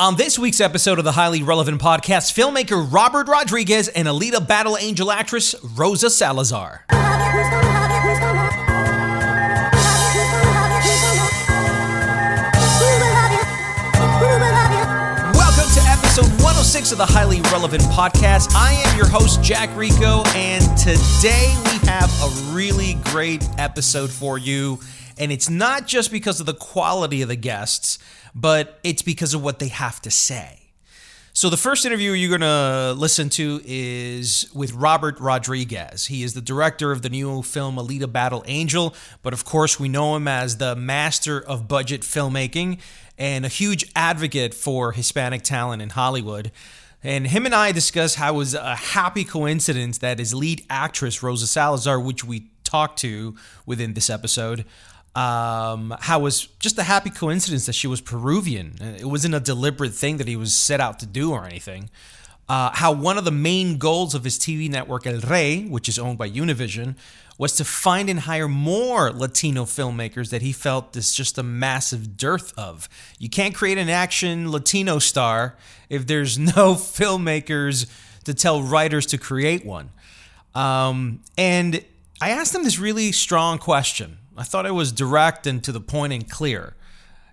On this week's episode of the Highly Relevant Podcast, filmmaker Robert Rodriguez and Alita Battle Angel actress Rosa Salazar. Welcome to episode 106 of the Highly Relevant Podcast. I am your host, Jack Rico, and today we have a really great episode for you. And it's not just because of the quality of the guests, but it's because of what they have to say. So, the first interview you're going to listen to is with Robert Rodriguez. He is the director of the new film Alita Battle Angel, but of course, we know him as the master of budget filmmaking and a huge advocate for Hispanic talent in Hollywood. And him and I discuss how it was a happy coincidence that his lead actress, Rosa Salazar, which we talked to within this episode, um, how was just a happy coincidence that she was Peruvian. It wasn't a deliberate thing that he was set out to do or anything. Uh, how one of the main goals of his TV network, El Rey, which is owned by Univision, was to find and hire more Latino filmmakers that he felt there's just a massive dearth of. You can't create an action Latino star if there's no filmmakers to tell writers to create one. Um, and I asked him this really strong question. I thought it was direct and to the point and clear.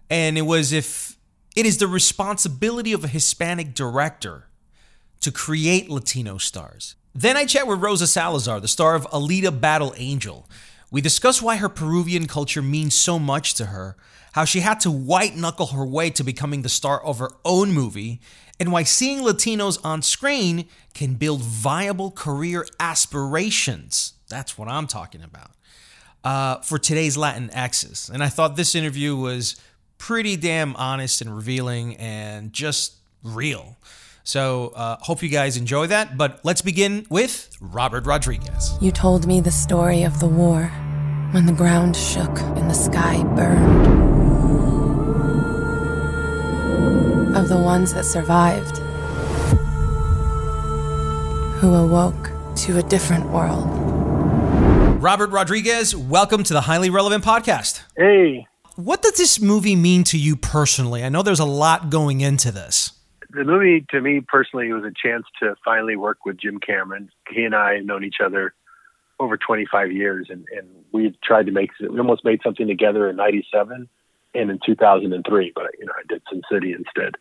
And it was if it is the responsibility of a Hispanic director to create Latino stars. Then I chat with Rosa Salazar, the star of Alita Battle Angel. We discuss why her Peruvian culture means so much to her, how she had to white knuckle her way to becoming the star of her own movie, and why seeing Latinos on screen can build viable career aspirations. That's what I'm talking about. Uh, for today's Latin Axis. And I thought this interview was pretty damn honest and revealing and just real. So, uh, hope you guys enjoy that. But let's begin with Robert Rodriguez. You told me the story of the war when the ground shook and the sky burned. Of the ones that survived, who awoke to a different world. Robert Rodriguez, welcome to the Highly Relevant Podcast. Hey, What does this movie mean to you personally? I know there's a lot going into this. the movie to me personally was a chance to finally work with Jim Cameron. He and I have known each other over 25 years, and, and we tried to make we almost made something together in '97 and in 2003, but you know I did Sin City instead.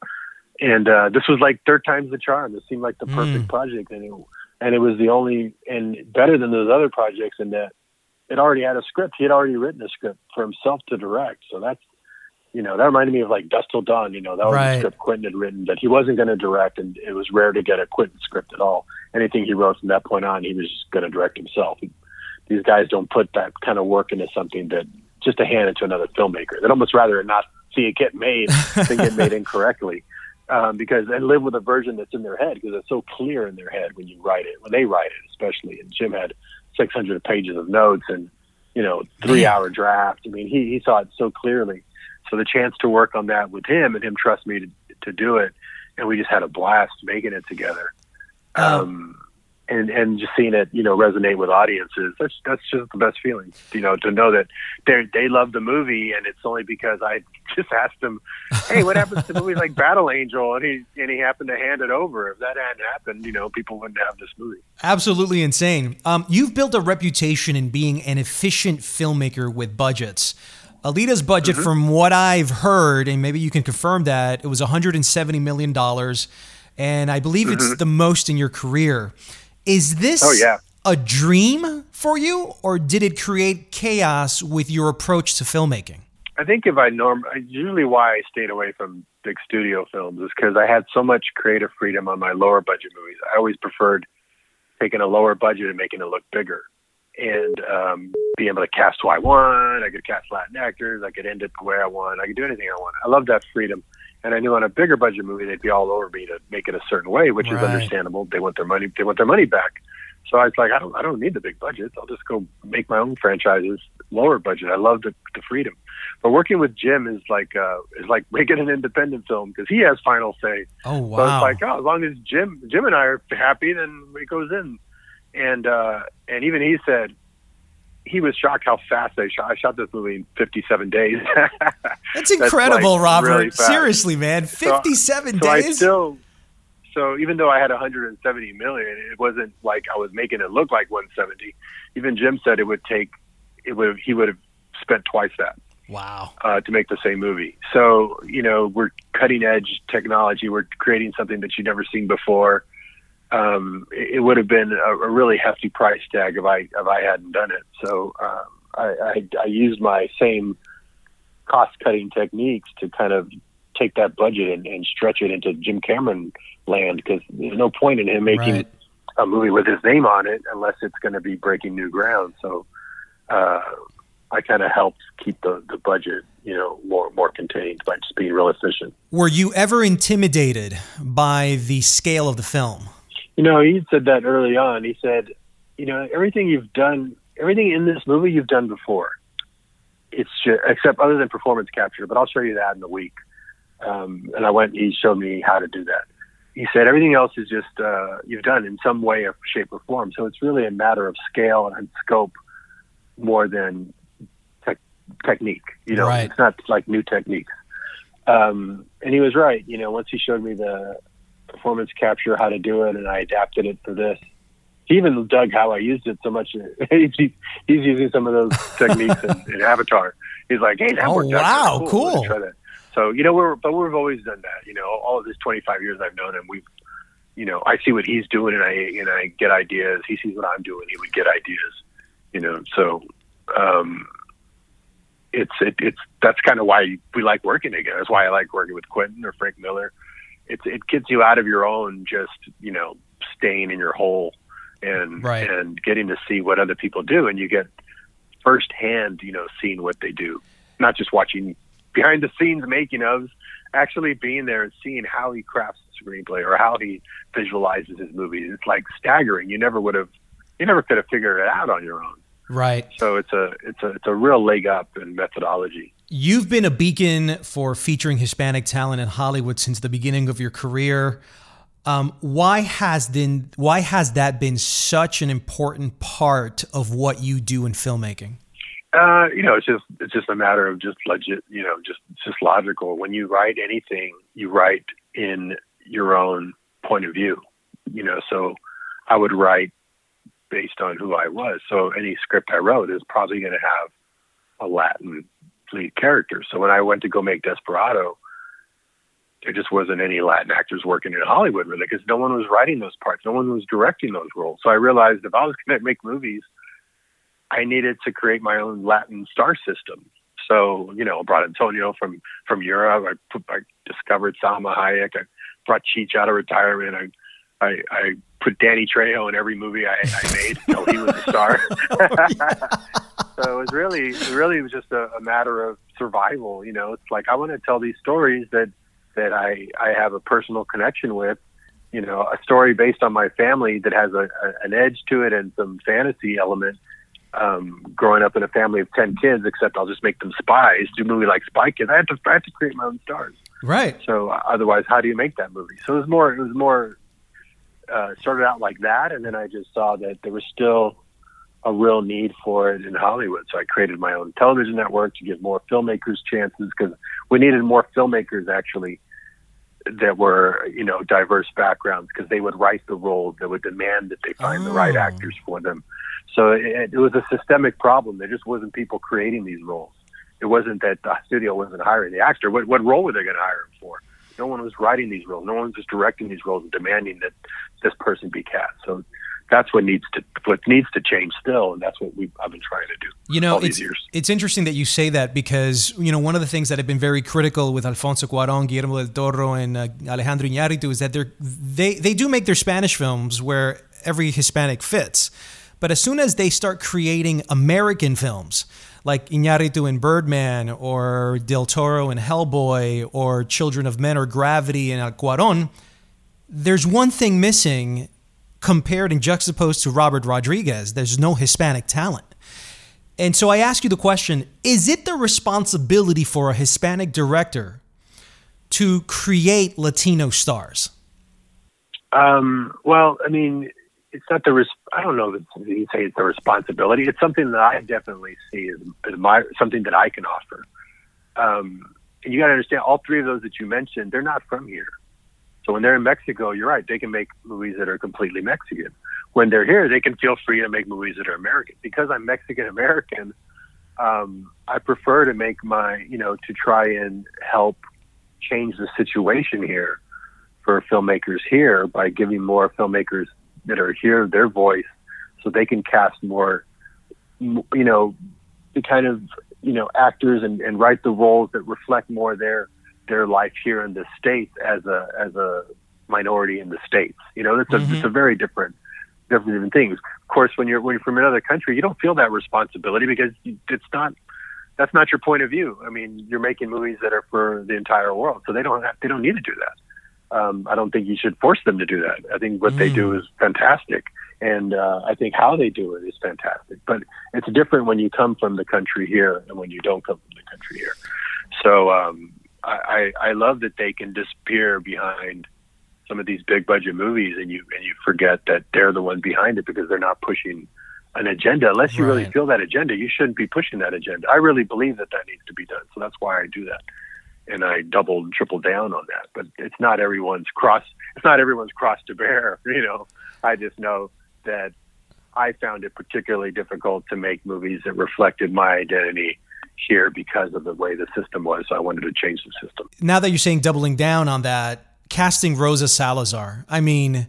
And uh, this was like third time's the charm. It seemed like the perfect project, and it and it was the only and better than those other projects in that it already had a script. He had already written a script for himself to direct. So that's you know that reminded me of like Dusk Till Dawn. You know that was Right. a script Quentin had written that he wasn't going to direct, and it was rare to get a Quentin script at all. Anything he wrote from that point on, he was just going to direct himself. These guys don't put that kind of work into something that just to hand it to another filmmaker. They'd almost rather not see it get made than get made incorrectly. Um, because and live with a version that's in their head because it's so clear in their head when you write it when they write it especially and Jim had 600 pages of notes and you know three hour draft. I mean he he saw it so clearly. So the chance to work on that with him and him trust me to to do it and we just had a blast making it together. Um and and just seeing it you know resonate with audiences that's that's just the best feeling you know to know that they they love the movie and it's only because I just asked him hey what happens to movies like Battle Angel and he and he happened to hand it over if that hadn't happened you know people wouldn't have this movie Absolutely insane. Um, you've built a reputation in being an efficient filmmaker with budgets. Alita's budget, mm-hmm. from what I've heard, and maybe you can confirm that, it was 170 million dollars, and I believe mm-hmm. it's the most in your career. Is this oh, yeah. a dream for you, or did it create chaos with your approach to filmmaking? I think if I norm, usually why I stayed away from big studio films is because I had so much creative freedom on my lower budget movies. I always preferred taking a lower budget and making it look bigger and um, being able to cast who I want. I could cast Latin actors. I could end it the way I want. I could do anything I want. I love that freedom. And I knew on a bigger budget movie they'd be all over me to make it a certain way, which right. is understandable. They want their money. They want their money back. So I was like, I don't, I don't need the big budget. I'll just go make my own franchises, lower budget. I love the, the freedom. But working with Jim is like, uh, is like making an independent film because he has final say. Oh wow! So it's like, oh, as long as Jim, Jim and I are happy, then it goes in and uh, and even he said he was shocked how fast I shot. I shot this movie in 57 days. That's incredible, like Robert. Really Seriously, man, 57 so, days. So still, so even though I had 170 million, it wasn't like I was making it look like 170. Even Jim said it would take, it would he would have spent twice that. Wow. Uh, to make the same movie. So you know we're cutting edge technology. We're creating something that you've never seen before um, it, would have been a, a, really hefty price tag if I if I hadn't done it. So um, I, I, I used my same cost cutting techniques to kind of take that budget and, and stretch it into Jim Cameron land because there's no point in him making right. a movie with his name on it unless it's going to be breaking new ground. So uh, I kind of helped keep the, the budget, you know, more more contained by just being real efficient. Were you ever intimidated by the scale of the film? You know, he said that early on. He said, you know, everything you've done, everything in this movie you've done before. It's just, except other than performance capture, but I'll show you that in a week. Um, and I went, he showed me how to do that. He said everything else is just uh, you've done in some way or shape or form. So it's really a matter of scale and scope more than te- technique. You know, right. it's not like new techniques. Um, and he was right. You know, once he showed me the performance capture how to do it, and I adapted it for this. He even dug how I used it so much. he's, he's using some of those techniques in, in, Avatar. He's like, "Hey, that oh, worked wow, cool." cool. So you know, we're but we've always done that. You know, all of this 25 years I've known him, we've you know, I see what he's doing and I and I get ideas. He sees what I'm doing. He would get ideas. You know, so um, it's it, it's that's kind of why we like working together. That's why I like working with Quentin or Frank Miller it's it gets you out of your own just you know staying in your hole and right. and getting to see what other people do and you get firsthand you know seeing what they do. Not just watching behind the scenes making ofs actually being there and seeing how he crafts the screenplay or how he visualizes his movies. It's like staggering. You never would have you never could have figured it out on your own. Right. So it's a it's a it's a real leg up in methodology. You've been a beacon for featuring Hispanic talent in Hollywood since the beginning of your career. Um, why has then why has that been such an important part of what you do in filmmaking? Uh, you know, it's just it's just a matter of just legit, you know, just just logical. When you write anything, you write in your own point of view. You know, so I would write based on who I was. So any script I wrote is probably going to have a Latin lead character. So when I went to go make Desperado, there just wasn't any Latin actors working in Hollywood really because no one was writing those parts, no one was directing those roles. So I realized if I was going to make movies, I needed to create my own Latin star system. So you know, I brought Antonio from from Europe. I, put, I discovered Salma Hayek. I brought Cheech out of retirement. I I, I put Danny Trejo in every movie I, I made until he was a star. so it was really, it really was just a, a matter of survival. You know, it's like I want to tell these stories that that I I have a personal connection with. You know, a story based on my family that has a, a an edge to it and some fantasy element. Um, growing up in a family of ten kids, except I'll just make them spies. Do a movie like Spy Kids. I had to I had to create my own stars. Right. So uh, otherwise, how do you make that movie? So it was more it was more uh, started out like that, and then I just saw that there was still a real need for it in Hollywood. So I created my own television network to give more filmmakers chances because we needed more filmmakers actually that were you know diverse backgrounds because they would write the roles that would demand that they find oh. the right oh. actors for them. So it, it was a systemic problem. There just wasn't people creating these roles. It wasn't that the studio wasn't hiring the actor. What what role were they going to hire him for? No one was writing these roles. No one was directing these roles and demanding that this person be cast. So that's what needs to what needs to change still, and that's what we I've been trying to do. You know, it's it's interesting that you say that because you know one of the things that have been very critical with Alfonso Cuarón, Guillermo del Toro, and uh, Alejandro Iñárritu is that they they they do make their Spanish films where every Hispanic fits, but as soon as they start creating American films like Iñárritu in Birdman or Del Toro in Hellboy or Children of Men or Gravity in Cuarón, there's one thing missing compared and juxtaposed to Robert Rodriguez. There's no Hispanic talent. And so I ask you the question is it the responsibility for a Hispanic director to create Latino stars? Um, well, I mean, it's not the res- I don't know that you say it's the responsibility. It's something that I definitely see as, as my something that I can offer. Um, and you got to understand, all three of those that you mentioned, they're not from here. So when they're in Mexico, you're right, they can make movies that are completely Mexican. When they're here, they can feel free to make movies that are American. Because I'm Mexican American, um, I prefer to make my, you know, to try and help change the situation here for filmmakers here by giving more filmmakers that are here their voice so they can cast more, you know, the kind of, you know, actors and, and write the roles that reflect more their their life here in the states as a as a minority in the states. You know, it's a mm-hmm. it's a very different different things. Of course, when you're when you're from another country, you don't feel that responsibility because it's not that's not your point of view. I mean, you're making movies that are for the entire world, so they don't have, they don't need to do that. Um, I don't think you should force them to do that. I think what mm. they do mm. is fantastic, and uh, I think how they do it is fantastic. But it's different when you come from the country here and when you don't come from the country here. So um, I, I love that they can disappear behind some of these big budget movies and you and you forget that they're the one behind it because they're not pushing an agenda. Unless you right. really feel that agenda you shouldn't be pushing that agenda. I really believe that that needs to be done. So that's why i do that. And i double and triple down on that. But it's not everyone's cross it's not everyone's cross to bear you know. I just know that i found it particularly difficult to make movies that reflected my identity here because of the way the system was. So I wanted to change the system. Now that you're saying doubling down on that, casting Rosa Salazar, I mean,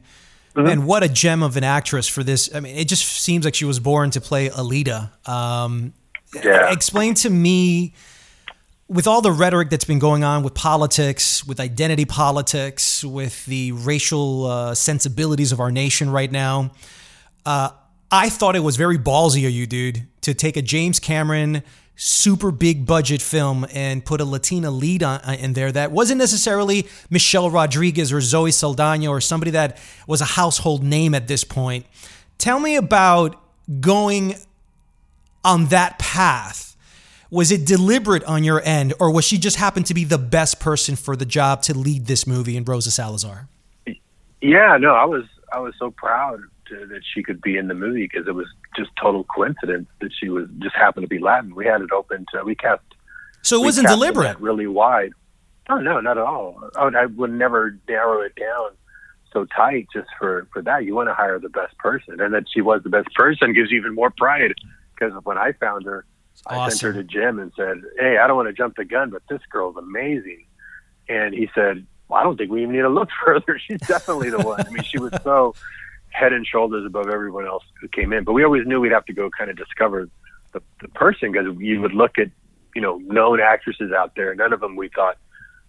mm-hmm. and what a gem of an actress for this. I mean, it just seems like she was born to play Alita. Um, yeah. Explain to me, with all the rhetoric that's been going on with politics, with identity politics, with the racial uh, sensibilities of our nation right now, uh, I thought it was very ballsy of you, dude, to take a James Cameron super big budget film and put a Latina lead on, uh, in there that wasn't necessarily Michelle Rodriguez or Zoe Saldana or somebody that was a household name at this point. Tell me about going on that path. Was it deliberate on your end, or was she just happened to be the best person for the job to lead this movie in Rosa Salazar? Yeah, no, I was I was so proud that she could be in the movie because it was just total coincidence that she was just happened to be Latin. We had it open to we cast. So it wasn't deliberate. Really wide. Oh no, not at all. Oh, I would, I would never narrow it down so tight just for for that. You want to hire the best person, and that she was the best person gives you even more pride. Because when I found her, awesome. I sent her to Jim and said, "Hey, I don't want to jump the gun, but this girl's amazing." And he said, well, I don't think we even need to look further. She's definitely the one. I mean, she was so head and shoulders above everyone else who came in. But we always knew we'd have to go kind of discover the, the person because you would look at, you know, known actresses out there. None of them we thought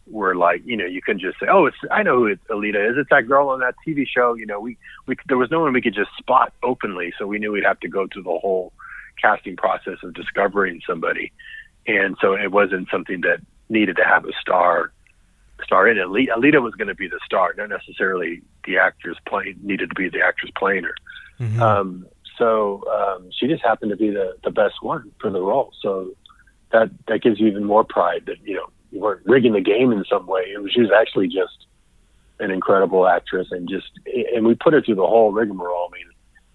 were like, you know, you can just say, oh, it's I know who it, Alita is. It's that girl on that TV show. You know, we we there was no one we could just spot openly, so we knew we'd have to go through the whole casting process of discovering somebody. And so it wasn't something that needed to have a star star in it. Alita, Alita was going to be the star, not necessarily the actress playing needed to be the actress playing her. Mm-hmm. Um, so um, she just happened to be the the best one for the role. So that that gives you even more pride that you know you weren't rigging the game in some way. It was she was actually just an incredible actress, and just and we put her through the whole rigmarole. I mean,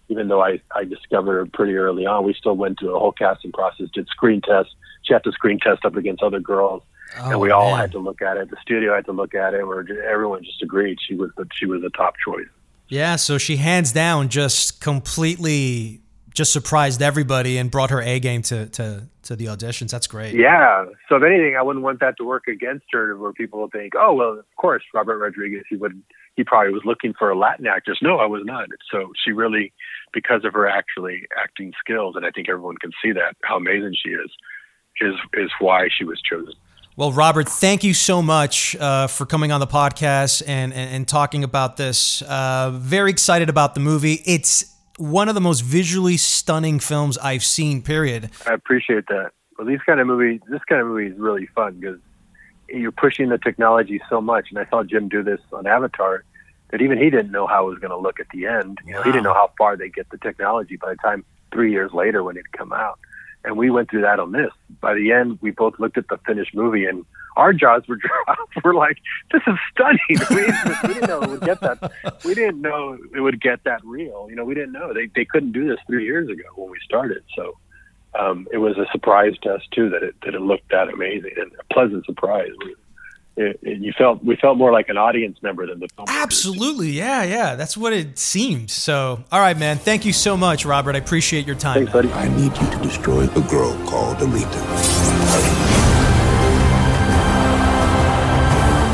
even though I I discovered her pretty early on, we still went through a whole casting process, did screen tests. She had to screen test up against other girls Oh, and we all man. had to look at it. The studio had to look at it. Where everyone just agreed she was the she was the top choice. Yeah, so she hands down just completely just surprised everybody and brought her A game to to to the auditions. That's great. Yeah. So if anything, I wouldn't want that to work against her, where people will think, "Oh, well, of course, Robert Rodriguez. He would. He probably was looking for a Latin actress." No, I was not. So she really, because of her actually acting skills, and I think everyone can see that how amazing she is, is is why she was chosen. Well, Robert, thank you so much uh, for coming on the podcast and, and, and talking about this. Uh, very excited about the movie. It's one of the most visually stunning films I've seen. Period. I appreciate that. Well, these kind of movies, this kind of movie is really fun because you're pushing the technology so much. And I saw Jim do this on Avatar that even he didn't know how it was going to look at the end. You know, wow. he didn't know how far they get the technology by the time three years later when it come out and we went through that on this. By the end, we both looked at the finished movie, and our jaws were dropped. We're like, "This is stunning." We didn't, we didn't, know it would get that. We didn't know it would get that real. You know, we didn't know they they couldn't do this three years ago when we started. So um, it was a surprise to us too that it that it looked that amazing and a pleasant surprise. It, it, you felt we felt more like an audience member than the film. Absolutely, yeah, yeah. That's what it seemed. So, all right, man. Thank you so much, Robert. I appreciate your time. Thanks, buddy. I need you to destroy a girl called Alita.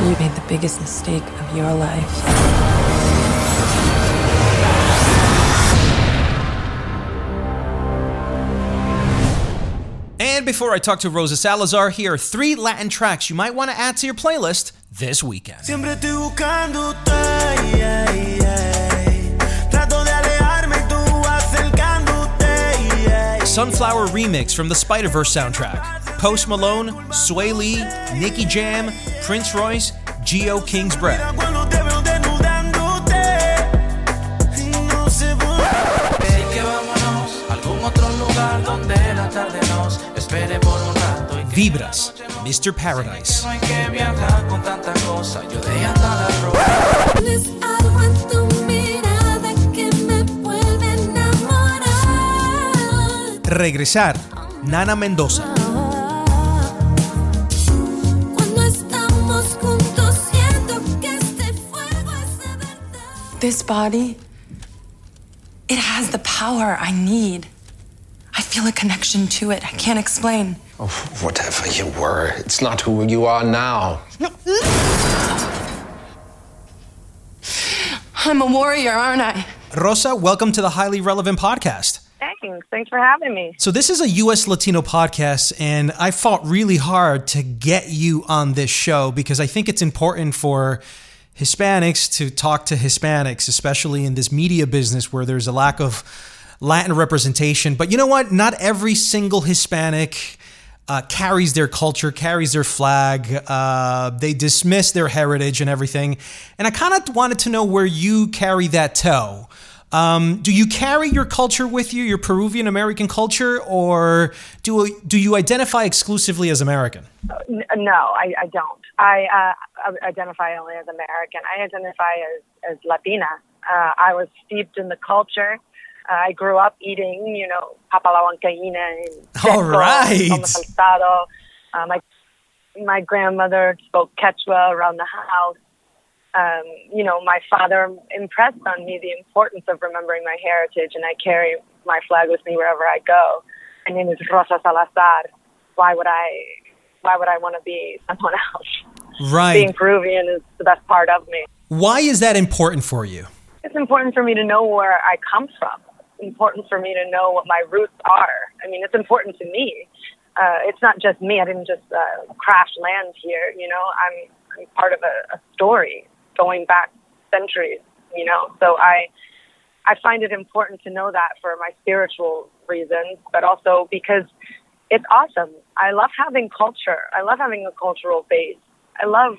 You made the biggest mistake of your life. Before I talk to Rosa Salazar, here are three Latin tracks you might want to add to your playlist this weekend. Sunflower remix from the Spider Verse soundtrack. Post Malone, Swae Lee, Nicky Jam, Prince Royce, Geo King's Bread. Vibras, Mr. Paradise. Regresar, Nana Mendoza. This body, it has the power I need. I feel a connection to it. I can't explain. Oh, whatever you were, it's not who you are now. I'm a warrior, aren't I? Rosa, welcome to the Highly Relevant Podcast. Thanks. Thanks for having me. So, this is a U.S. Latino podcast, and I fought really hard to get you on this show because I think it's important for Hispanics to talk to Hispanics, especially in this media business where there's a lack of Latin representation. But you know what? Not every single Hispanic uh, carries their culture, carries their flag. Uh, they dismiss their heritage and everything. And I kind of wanted to know where you carry that toe. Um, do you carry your culture with you, your Peruvian American culture, or do do you identify exclusively as American? Uh, no, I, I don't. I uh, identify only as American. I identify as, as Latina. Uh, I was steeped in the culture. I grew up eating, you know, papa la and All right. salsado. Uh, my my grandmother spoke Quechua around the house. Um, you know, my father impressed on me the importance of remembering my heritage, and I carry my flag with me wherever I go. My name is Rosa Salazar. Why would I? Why would I want to be someone else? Right. Being Peruvian is the best part of me. Why is that important for you? It's important for me to know where I come from important for me to know what my roots are. I mean, it's important to me. Uh, it's not just me. I didn't just uh, crash land here. You know, I'm, I'm part of a, a story going back centuries. You know, so I I find it important to know that for my spiritual reasons, but also because it's awesome. I love having culture. I love having a cultural base. I love,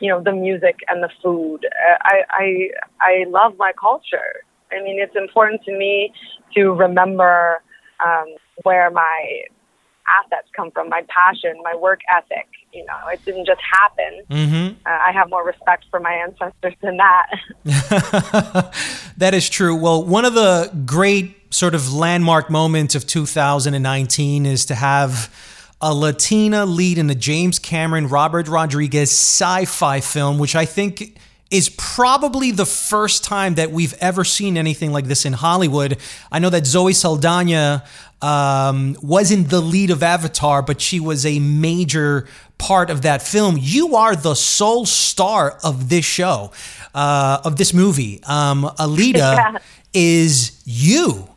you know, the music and the food. I I I love my culture. I mean, it's important to me to remember um, where my assets come from, my passion, my work ethic. You know, it didn't just happen. Mm-hmm. Uh, I have more respect for my ancestors than that. that is true. Well, one of the great sort of landmark moments of 2019 is to have a Latina lead in the James Cameron Robert Rodriguez sci fi film, which I think is probably the first time that we've ever seen anything like this in Hollywood. I know that Zoe Saldana um, wasn't the lead of Avatar, but she was a major part of that film. You are the sole star of this show, uh, of this movie. Um, Alita yeah. is you.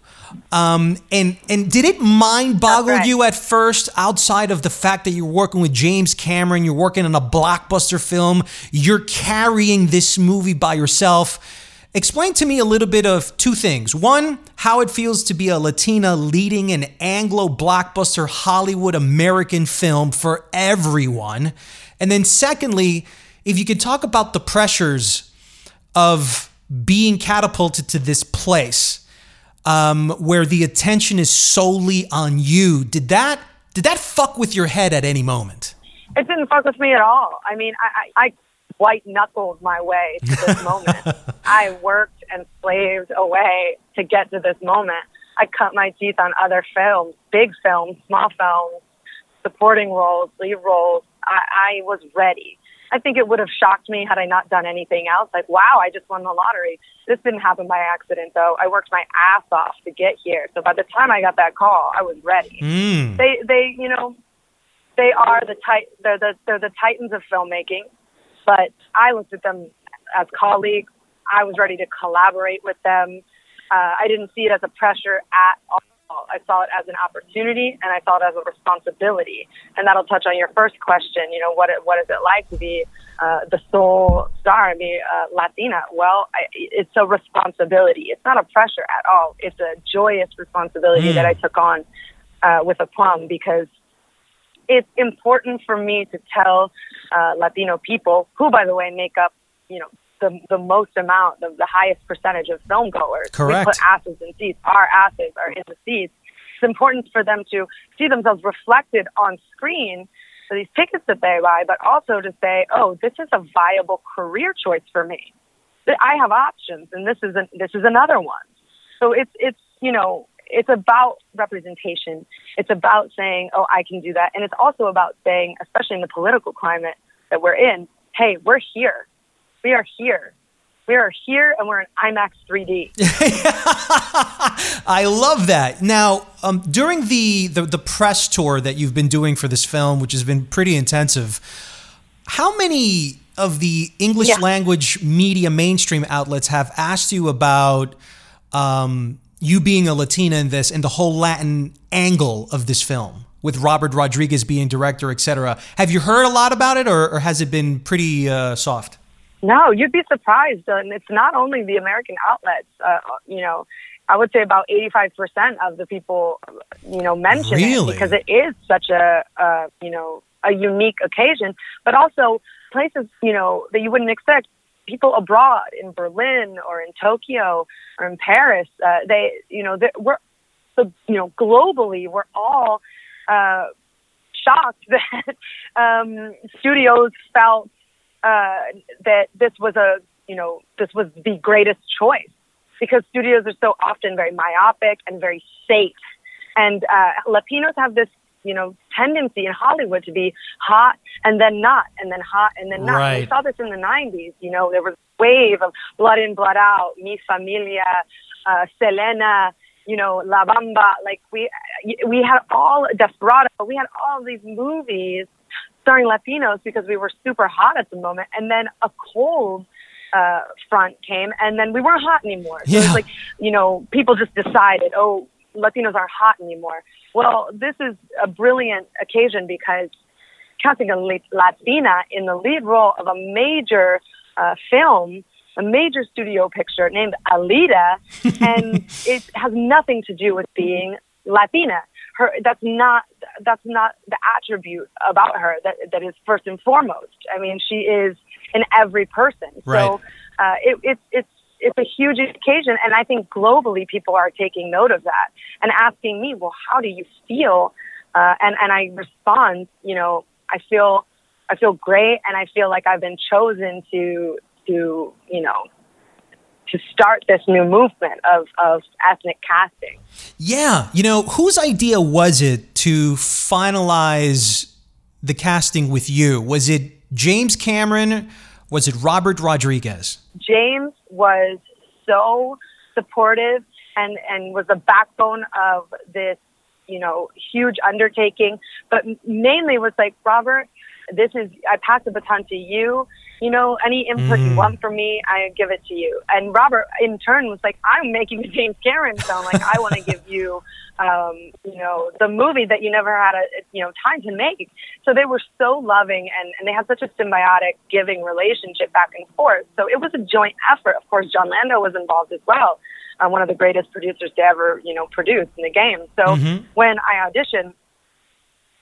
Um, and and did it mind boggle right. you at first, outside of the fact that you're working with James Cameron, you're working on a blockbuster film, you're carrying this movie by yourself. Explain to me a little bit of two things. One, how it feels to be a Latina leading an Anglo blockbuster Hollywood American film for everyone. And then, secondly, if you could talk about the pressures of being catapulted to this place um, where the attention is solely on you. Did that did that fuck with your head at any moment? It didn't fuck with me at all. I mean, I, I, I white knuckled my way to this moment. I worked and slaved away to get to this moment. I cut my teeth on other films, big films, small films, supporting roles, lead roles. I, I was ready. I think it would have shocked me had I not done anything else. Like, wow, I just won the lottery. This didn't happen by accident, though. I worked my ass off to get here. So by the time I got that call, I was ready. Mm. They, they, you know, they are the tit- they're the they're the titans of filmmaking. But I looked at them as colleagues. I was ready to collaborate with them. Uh, I didn't see it as a pressure at all. I saw it as an opportunity and I saw it as a responsibility. And that'll touch on your first question. You know, what it, what is it like to be uh, the sole star and be uh, Latina? Well, I, it's a responsibility. It's not a pressure at all. It's a joyous responsibility mm. that I took on uh, with aplomb because it's important for me to tell uh, Latino people, who, by the way, make up, you know, the, the most amount, the, the highest percentage of film goers. Correct. We put asses in seats. Our asses are in the seats. It's important for them to see themselves reflected on screen for these tickets that they buy, but also to say, oh, this is a viable career choice for me. I have options, and this is an, this is another one. So it's it's you know it's about representation. It's about saying, oh, I can do that, and it's also about saying, especially in the political climate that we're in, hey, we're here. We are here. We are here and we're in IMAX 3D. I love that. Now, um, during the, the, the press tour that you've been doing for this film, which has been pretty intensive, how many of the English yeah. language media mainstream outlets have asked you about um, you being a Latina in this and the whole Latin angle of this film? with Robert Rodriguez being director, etc. Have you heard a lot about it, or, or has it been pretty uh, soft? No, you'd be surprised. And it's not only the American outlets. Uh, you know, I would say about 85% of the people, you know, mention really? it because it is such a, uh, you know, a unique occasion, but also places, you know, that you wouldn't expect. People abroad in Berlin or in Tokyo or in Paris, uh, they, you know, we're, so, you know, globally, we're all uh, shocked that um, studios felt uh, that this was a you know this was the greatest choice because studios are so often very myopic and very safe, and uh, Latinos have this you know tendency in Hollywood to be hot and then not, and then hot and then not. Right. We saw this in the '90s. You know, there was a wave of Blood In, Blood Out, Mi Familia, uh, Selena you know, La Bamba, like we we had all Desperado, we had all these movies starring Latinos because we were super hot at the moment. And then a cold uh, front came, and then we weren't hot anymore. So yeah. it's like, you know, people just decided, oh, Latinos aren't hot anymore. Well, this is a brilliant occasion because casting a Latina in the lead role of a major uh, film, a major studio picture named Alita, and it has nothing to do with being Latina her that's not that's not the attribute about her that that is first and foremost. I mean, she is in every person. Right. So uh, it, it's it's it's a huge occasion, and I think globally people are taking note of that and asking me, well, how do you feel? Uh, and and I respond, you know, I feel I feel great, and I feel like I've been chosen to to you know to start this new movement of, of ethnic casting. Yeah. You know, whose idea was it to finalize the casting with you? Was it James Cameron? Was it Robert Rodriguez? James was so supportive and and was the backbone of this, you know, huge undertaking. But mainly was like Robert, this is I pass the baton to you. You know, any input you want from me, I give it to you. And Robert, in turn, was like, I'm making the James Cameron film. Like, I want to give you, um, you know, the movie that you never had a, you know, time to make. So they were so loving, and and they had such a symbiotic, giving relationship back and forth. So it was a joint effort. Of course, Jon Landau was involved as well. Uh, one of the greatest producers to ever, you know, produce in the game. So when I auditioned,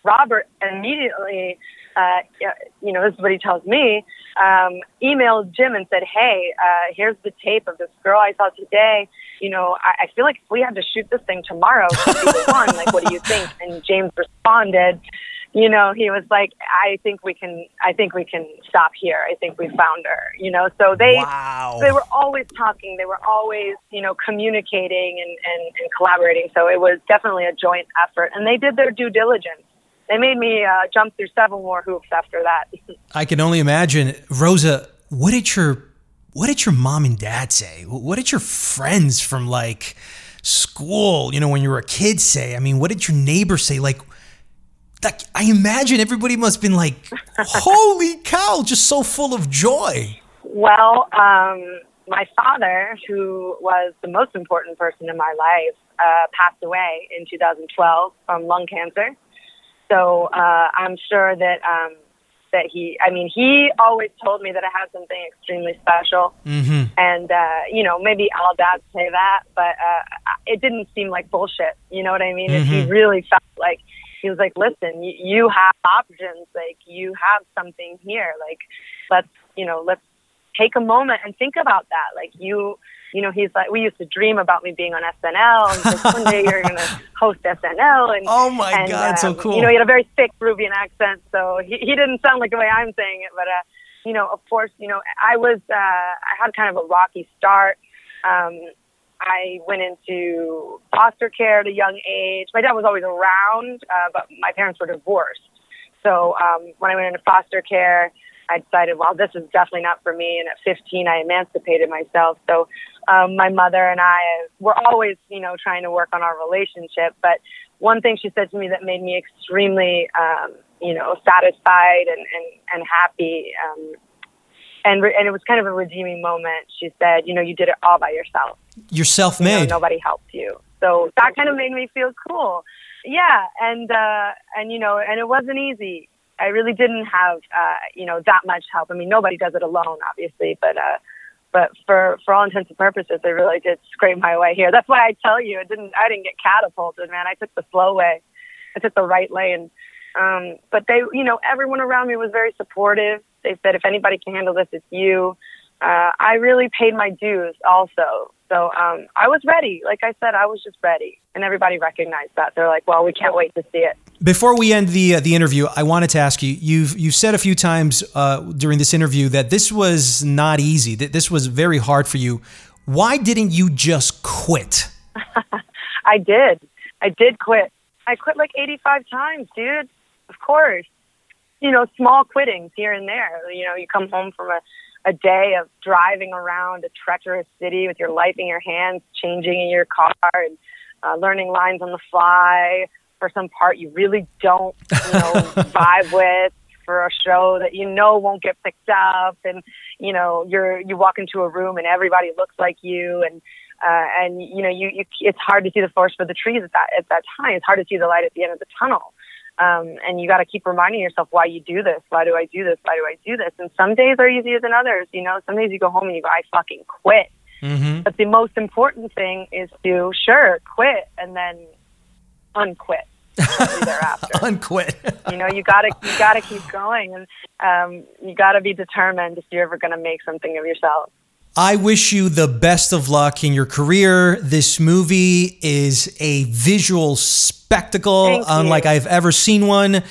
Robert immediately, uh, you know, this is what he tells me, um, emailed Jim and said, Hey, uh, here's the tape of this girl I saw today. You know, I, I feel like if we had to shoot this thing tomorrow, she'd be the one. Like, what do you think? And James responded, you know, he was like, I think we can, I think we can stop here. I think we found her, you know, so they, Wow. they were always talking. They were always, you know, communicating and, and, and collaborating. So it was definitely a joint effort and they did their due diligence. They made me uh, jump through seven more hoops after that. I can only imagine, Rosa. What did your what did your mom and dad say? What did your friends from like school, you know, when you were a kid say? I mean, what did your neighbors say? Like, like I imagine everybody must have been like, "Holy cow!" Just so full of joy. Well, um, my father, who was the most important person in my life, uh, passed away in 2012 from lung cancer. So uh, I'm sure that um, that he, I mean, he always told me that I had something extremely special, Mm-hmm. and uh, you know, maybe all dads say that, but uh, it didn't seem like bullshit. You know what I mean? He really felt like he was like, "Listen, you, you have options. Like, you have something here. Like, let's, you know, let's take a moment and think about that. Like, you." You know, he's like, we used to dream about me being on SNL, and like, one day you're gonna host SNL. And Oh my and, God, so um, cool. You know, he had a very thick Peruvian accent, so he, he didn't sound like the way I'm saying it. But uh, you know, of course, you know, I was uh, I had kind of a rocky start. Um, I went into foster care at a young age. My dad was always around, uh, but my parents were divorced. So um, when I went into foster care, I decided, well, this is definitely not for me. And at 15, I emancipated myself. So um, my mother and I were always, you know, trying to work on our relationship. But one thing she said to me that made me extremely, um, you know, satisfied and, and, and happy. Um, and, re- and it was kind of a redeeming moment. She said, you know, you did it all by yourself You're self you know, made. nobody helped you. So that kind of made me feel cool. Yeah, and uh and you know, and it wasn't easy. I really didn't have uh, you know, that much help. I mean, nobody does it alone, obviously, but uh but for for all intents and purposes, I really did scrape my way here. That's why I tell you, it didn't I didn't get catapulted, man. I took the slow way. I took the right lane. Um, but they, you know, everyone around me was very supportive. They said, if anybody can handle this, it's you. Uh, I really paid my dues also. So um, I was ready. Like I said, I was just ready, and everybody recognized that. They're like, "Well, we can't wait to see it." Before we end the uh, the interview, I wanted to ask you. You've you've said a few times uh, during this interview that this was not easy. That this was very hard for you. Why didn't you just quit? I did. I did quit. I quit like 85 times, dude. Of course. You know, small quittings here and there. You know, you come home from a, a day of driving around a treacherous city with your life in your hands, changing in your car, and uh, learning lines on the fly for some part you really don't, you know, vibe with for a show that you know won't get picked up and you know you're you walk into a room and everybody looks like you and uh, and you know you, you it's hard to see the forest for the trees at that at that time. It's hard to see the light at the end of the tunnel um, and you got to keep reminding yourself why you do this why do I do this why do I do this? And some days are easier than others you know? Some days you go home and you go I fucking quit. Mm-hmm. but the most important thing is to sure quit and then unquit. Thereafter Unquit. you know you gotta you gotta keep going and um, you gotta be determined if you're ever gonna make something of yourself I wish you the best of luck in your career. This movie is a visual spectacle Thank you. unlike I've ever seen one.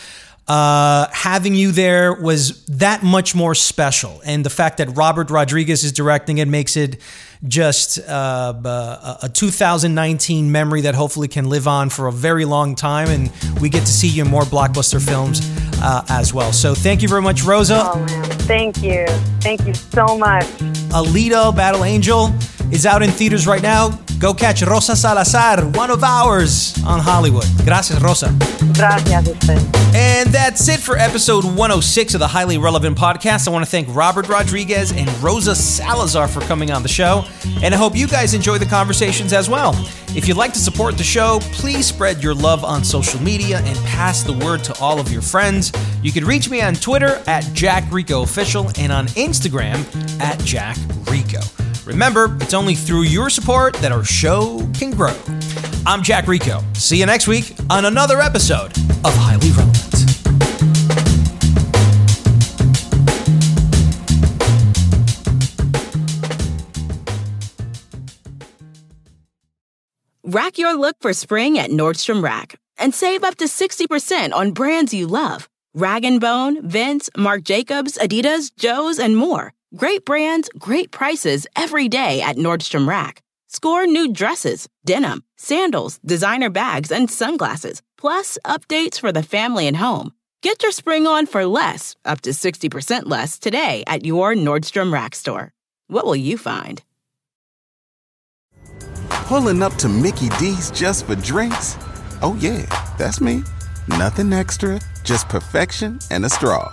Uh, having you there was that much more special. And the fact that Robert Rodriguez is directing it makes it just uh, a a 2019 memory that hopefully can live on for a very long time. And we get to see you in more blockbuster films. uh, as well. So thank you very much, Rosa. Oh man, thank you, thank you so much. Alita Battle Angel is out in theaters right now. Go catch Rosa Salazar, one of ours, on Hollywood. Gracias, Rosa. Gracias, usted. And that's it for episode 106 of the Highly Relevant Podcast. I want to thank Robert Rodriguez and Rosa Salazar for coming on the show. And I hope you guys enjoy the conversations as well. If you'd like to support the show, please spread your love on social media and pass the word to all of your friends. You can reach me on Twitter at Jack Rico Official and on Instagram at Jack Rico. Remember, it's only through your support that our show can grow. I'm Jack Rico. See you next week on another episode of Highly Relevant. Rack your look for spring at Nordstrom Rack and save up to 60% on brands you love. Rag & Bone, Vince, Marc Jacobs, Adidas, Joe's, and more. Great brands, great prices every day at Nordstrom Rack. Score new dresses, denim, sandals, designer bags, and sunglasses, plus updates for the family and home. Get your spring on for less, up to 60% less, today at your Nordstrom Rack store. What will you find? Pulling up to Mickey D's just for drinks? Oh, yeah, that's me. Nothing extra, just perfection and a straw.